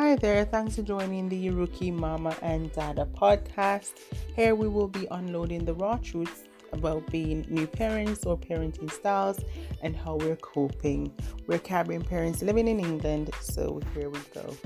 Hi there, thanks for joining the Rookie Mama and Dada podcast. Here we will be unloading the raw truths about being new parents or parenting styles and how we're coping. We're Caribbean parents living in England, so here we go.